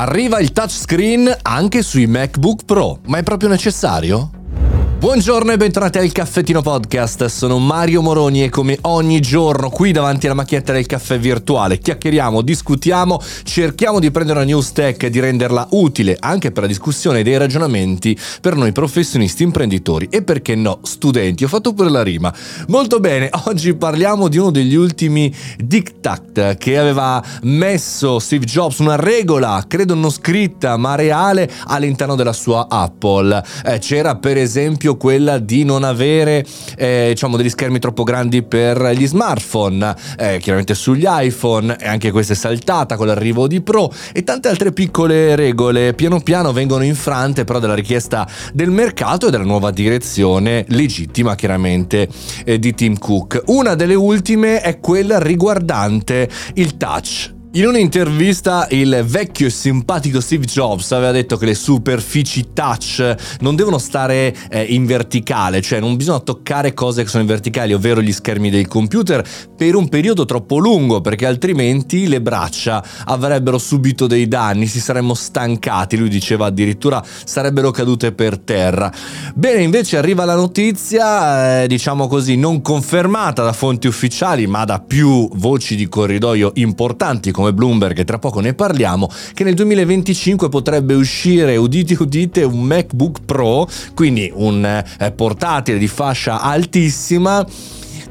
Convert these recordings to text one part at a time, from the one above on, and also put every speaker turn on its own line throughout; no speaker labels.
Arriva il touchscreen anche sui MacBook Pro, ma è proprio necessario? Buongiorno e bentornati al Caffettino Podcast, sono Mario Moroni e come ogni giorno qui davanti alla macchinetta del caffè virtuale chiacchieriamo, discutiamo, cerchiamo di prendere una news tech e di renderla utile anche per la discussione dei ragionamenti per noi professionisti, imprenditori e perché no, studenti. Ho fatto pure la rima. Molto bene, oggi parliamo di uno degli ultimi diktat che aveva messo Steve Jobs, una regola, credo non scritta ma reale all'interno della sua Apple. Eh, c'era per esempio esempio quella di non avere eh, diciamo degli schermi troppo grandi per gli smartphone, eh, chiaramente sugli iPhone e anche questa è saltata con l'arrivo di Pro e tante altre piccole regole piano piano vengono infrante però dalla richiesta del mercato e della nuova direzione legittima chiaramente eh, di Tim Cook. Una delle ultime è quella riguardante il touch in un'intervista il vecchio e simpatico Steve Jobs aveva detto che le superfici touch non devono stare eh, in verticale, cioè non bisogna toccare cose che sono in verticali, ovvero gli schermi del computer, per un periodo troppo lungo, perché altrimenti le braccia avrebbero subito dei danni, si saremmo stancati, lui diceva addirittura sarebbero cadute per terra. Bene, invece arriva la notizia, eh, diciamo così, non confermata da fonti ufficiali, ma da più voci di corridoio importanti come Bloomberg, e tra poco ne parliamo, che nel 2025 potrebbe uscire, udite udite, un MacBook Pro, quindi un eh, portatile di fascia altissima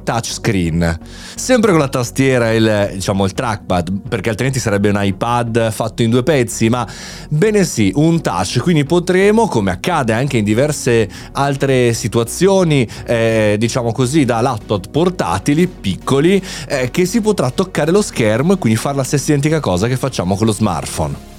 touchscreen. Sempre con la tastiera e il, diciamo, il trackpad, perché altrimenti sarebbe un iPad fatto in due pezzi, ma bene sì, un touch, quindi potremo, come accade anche in diverse altre situazioni, eh, diciamo così, da laptop portatili, piccoli, eh, che si potrà toccare lo schermo e quindi fare la stessa identica cosa che facciamo con lo smartphone.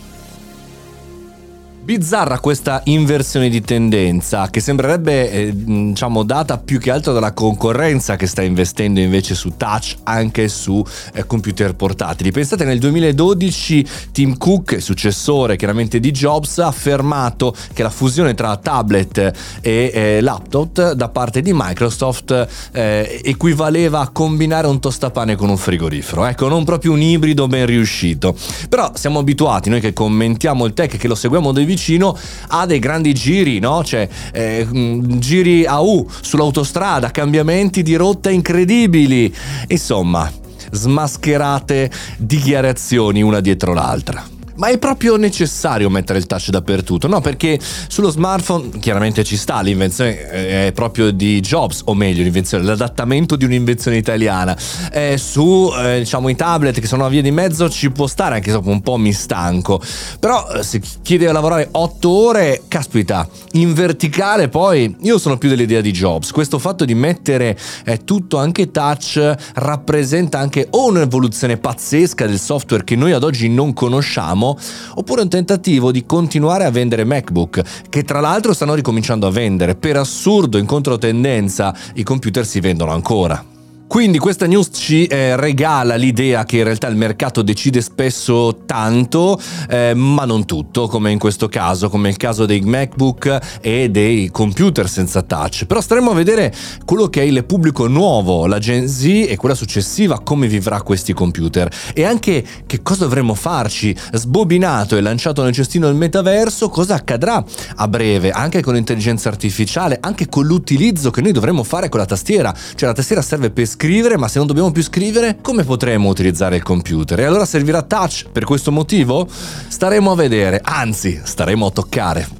Bizzarra questa inversione di tendenza che sembrerebbe eh, diciamo data più che altro dalla concorrenza che sta investendo invece su touch anche su eh, computer portatili. Pensate nel 2012 Tim Cook, successore chiaramente di Jobs, ha affermato che la fusione tra tablet e eh, laptop da parte di Microsoft eh, equivaleva a combinare un tostapane con un frigorifero. Ecco, non proprio un ibrido ben riuscito. Però siamo abituati noi che commentiamo il tech che lo seguiamo da vicino ha dei grandi giri, no? Cioè, eh, mm, giri a U sull'autostrada, cambiamenti di rotta incredibili. Insomma, smascherate dichiarazioni una dietro l'altra. Ma è proprio necessario mettere il touch dappertutto? No, perché sullo smartphone chiaramente ci sta, l'invenzione eh, è proprio di Jobs, o meglio, l'invenzione, l'adattamento di un'invenzione italiana. Eh, su eh, diciamo i tablet che sono a via di mezzo ci può stare, anche se un po' mi stanco. Però eh, se chi deve lavorare 8 ore, caspita, in verticale poi io sono più dell'idea di Jobs. Questo fatto di mettere eh, tutto anche touch rappresenta anche o un'evoluzione pazzesca del software che noi ad oggi non conosciamo oppure un tentativo di continuare a vendere MacBook, che tra l'altro stanno ricominciando a vendere. Per assurdo, in controtendenza, i computer si vendono ancora. Quindi questa news ci eh, regala l'idea che in realtà il mercato decide spesso tanto, eh, ma non tutto, come in questo caso, come il caso dei MacBook e dei computer senza touch. Però staremo a vedere quello che è il pubblico nuovo, la Gen Z e quella successiva, come vivrà questi computer e anche che cosa dovremo farci. Sbobinato e lanciato nel cestino del metaverso, cosa accadrà a breve, anche con l'intelligenza artificiale, anche con l'utilizzo che noi dovremo fare con la tastiera. Cioè la tastiera serve per scrivere, ma se non dobbiamo più scrivere, come potremo utilizzare il computer? E allora servirà touch per questo motivo? Staremo a vedere, anzi, staremo a toccare.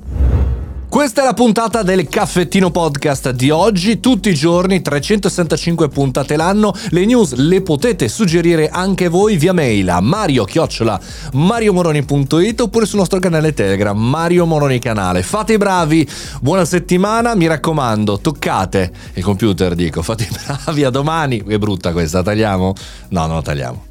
Questa è la puntata del caffettino podcast di oggi, tutti i giorni, 365 puntate l'anno. Le news le potete suggerire anche voi via mail a mariomoroni.it oppure sul nostro canale Telegram Mario Moroni Canale. Fate i bravi, buona settimana, mi raccomando, toccate il computer, dico, fate i bravi, a domani. È brutta questa, tagliamo? No, non la tagliamo.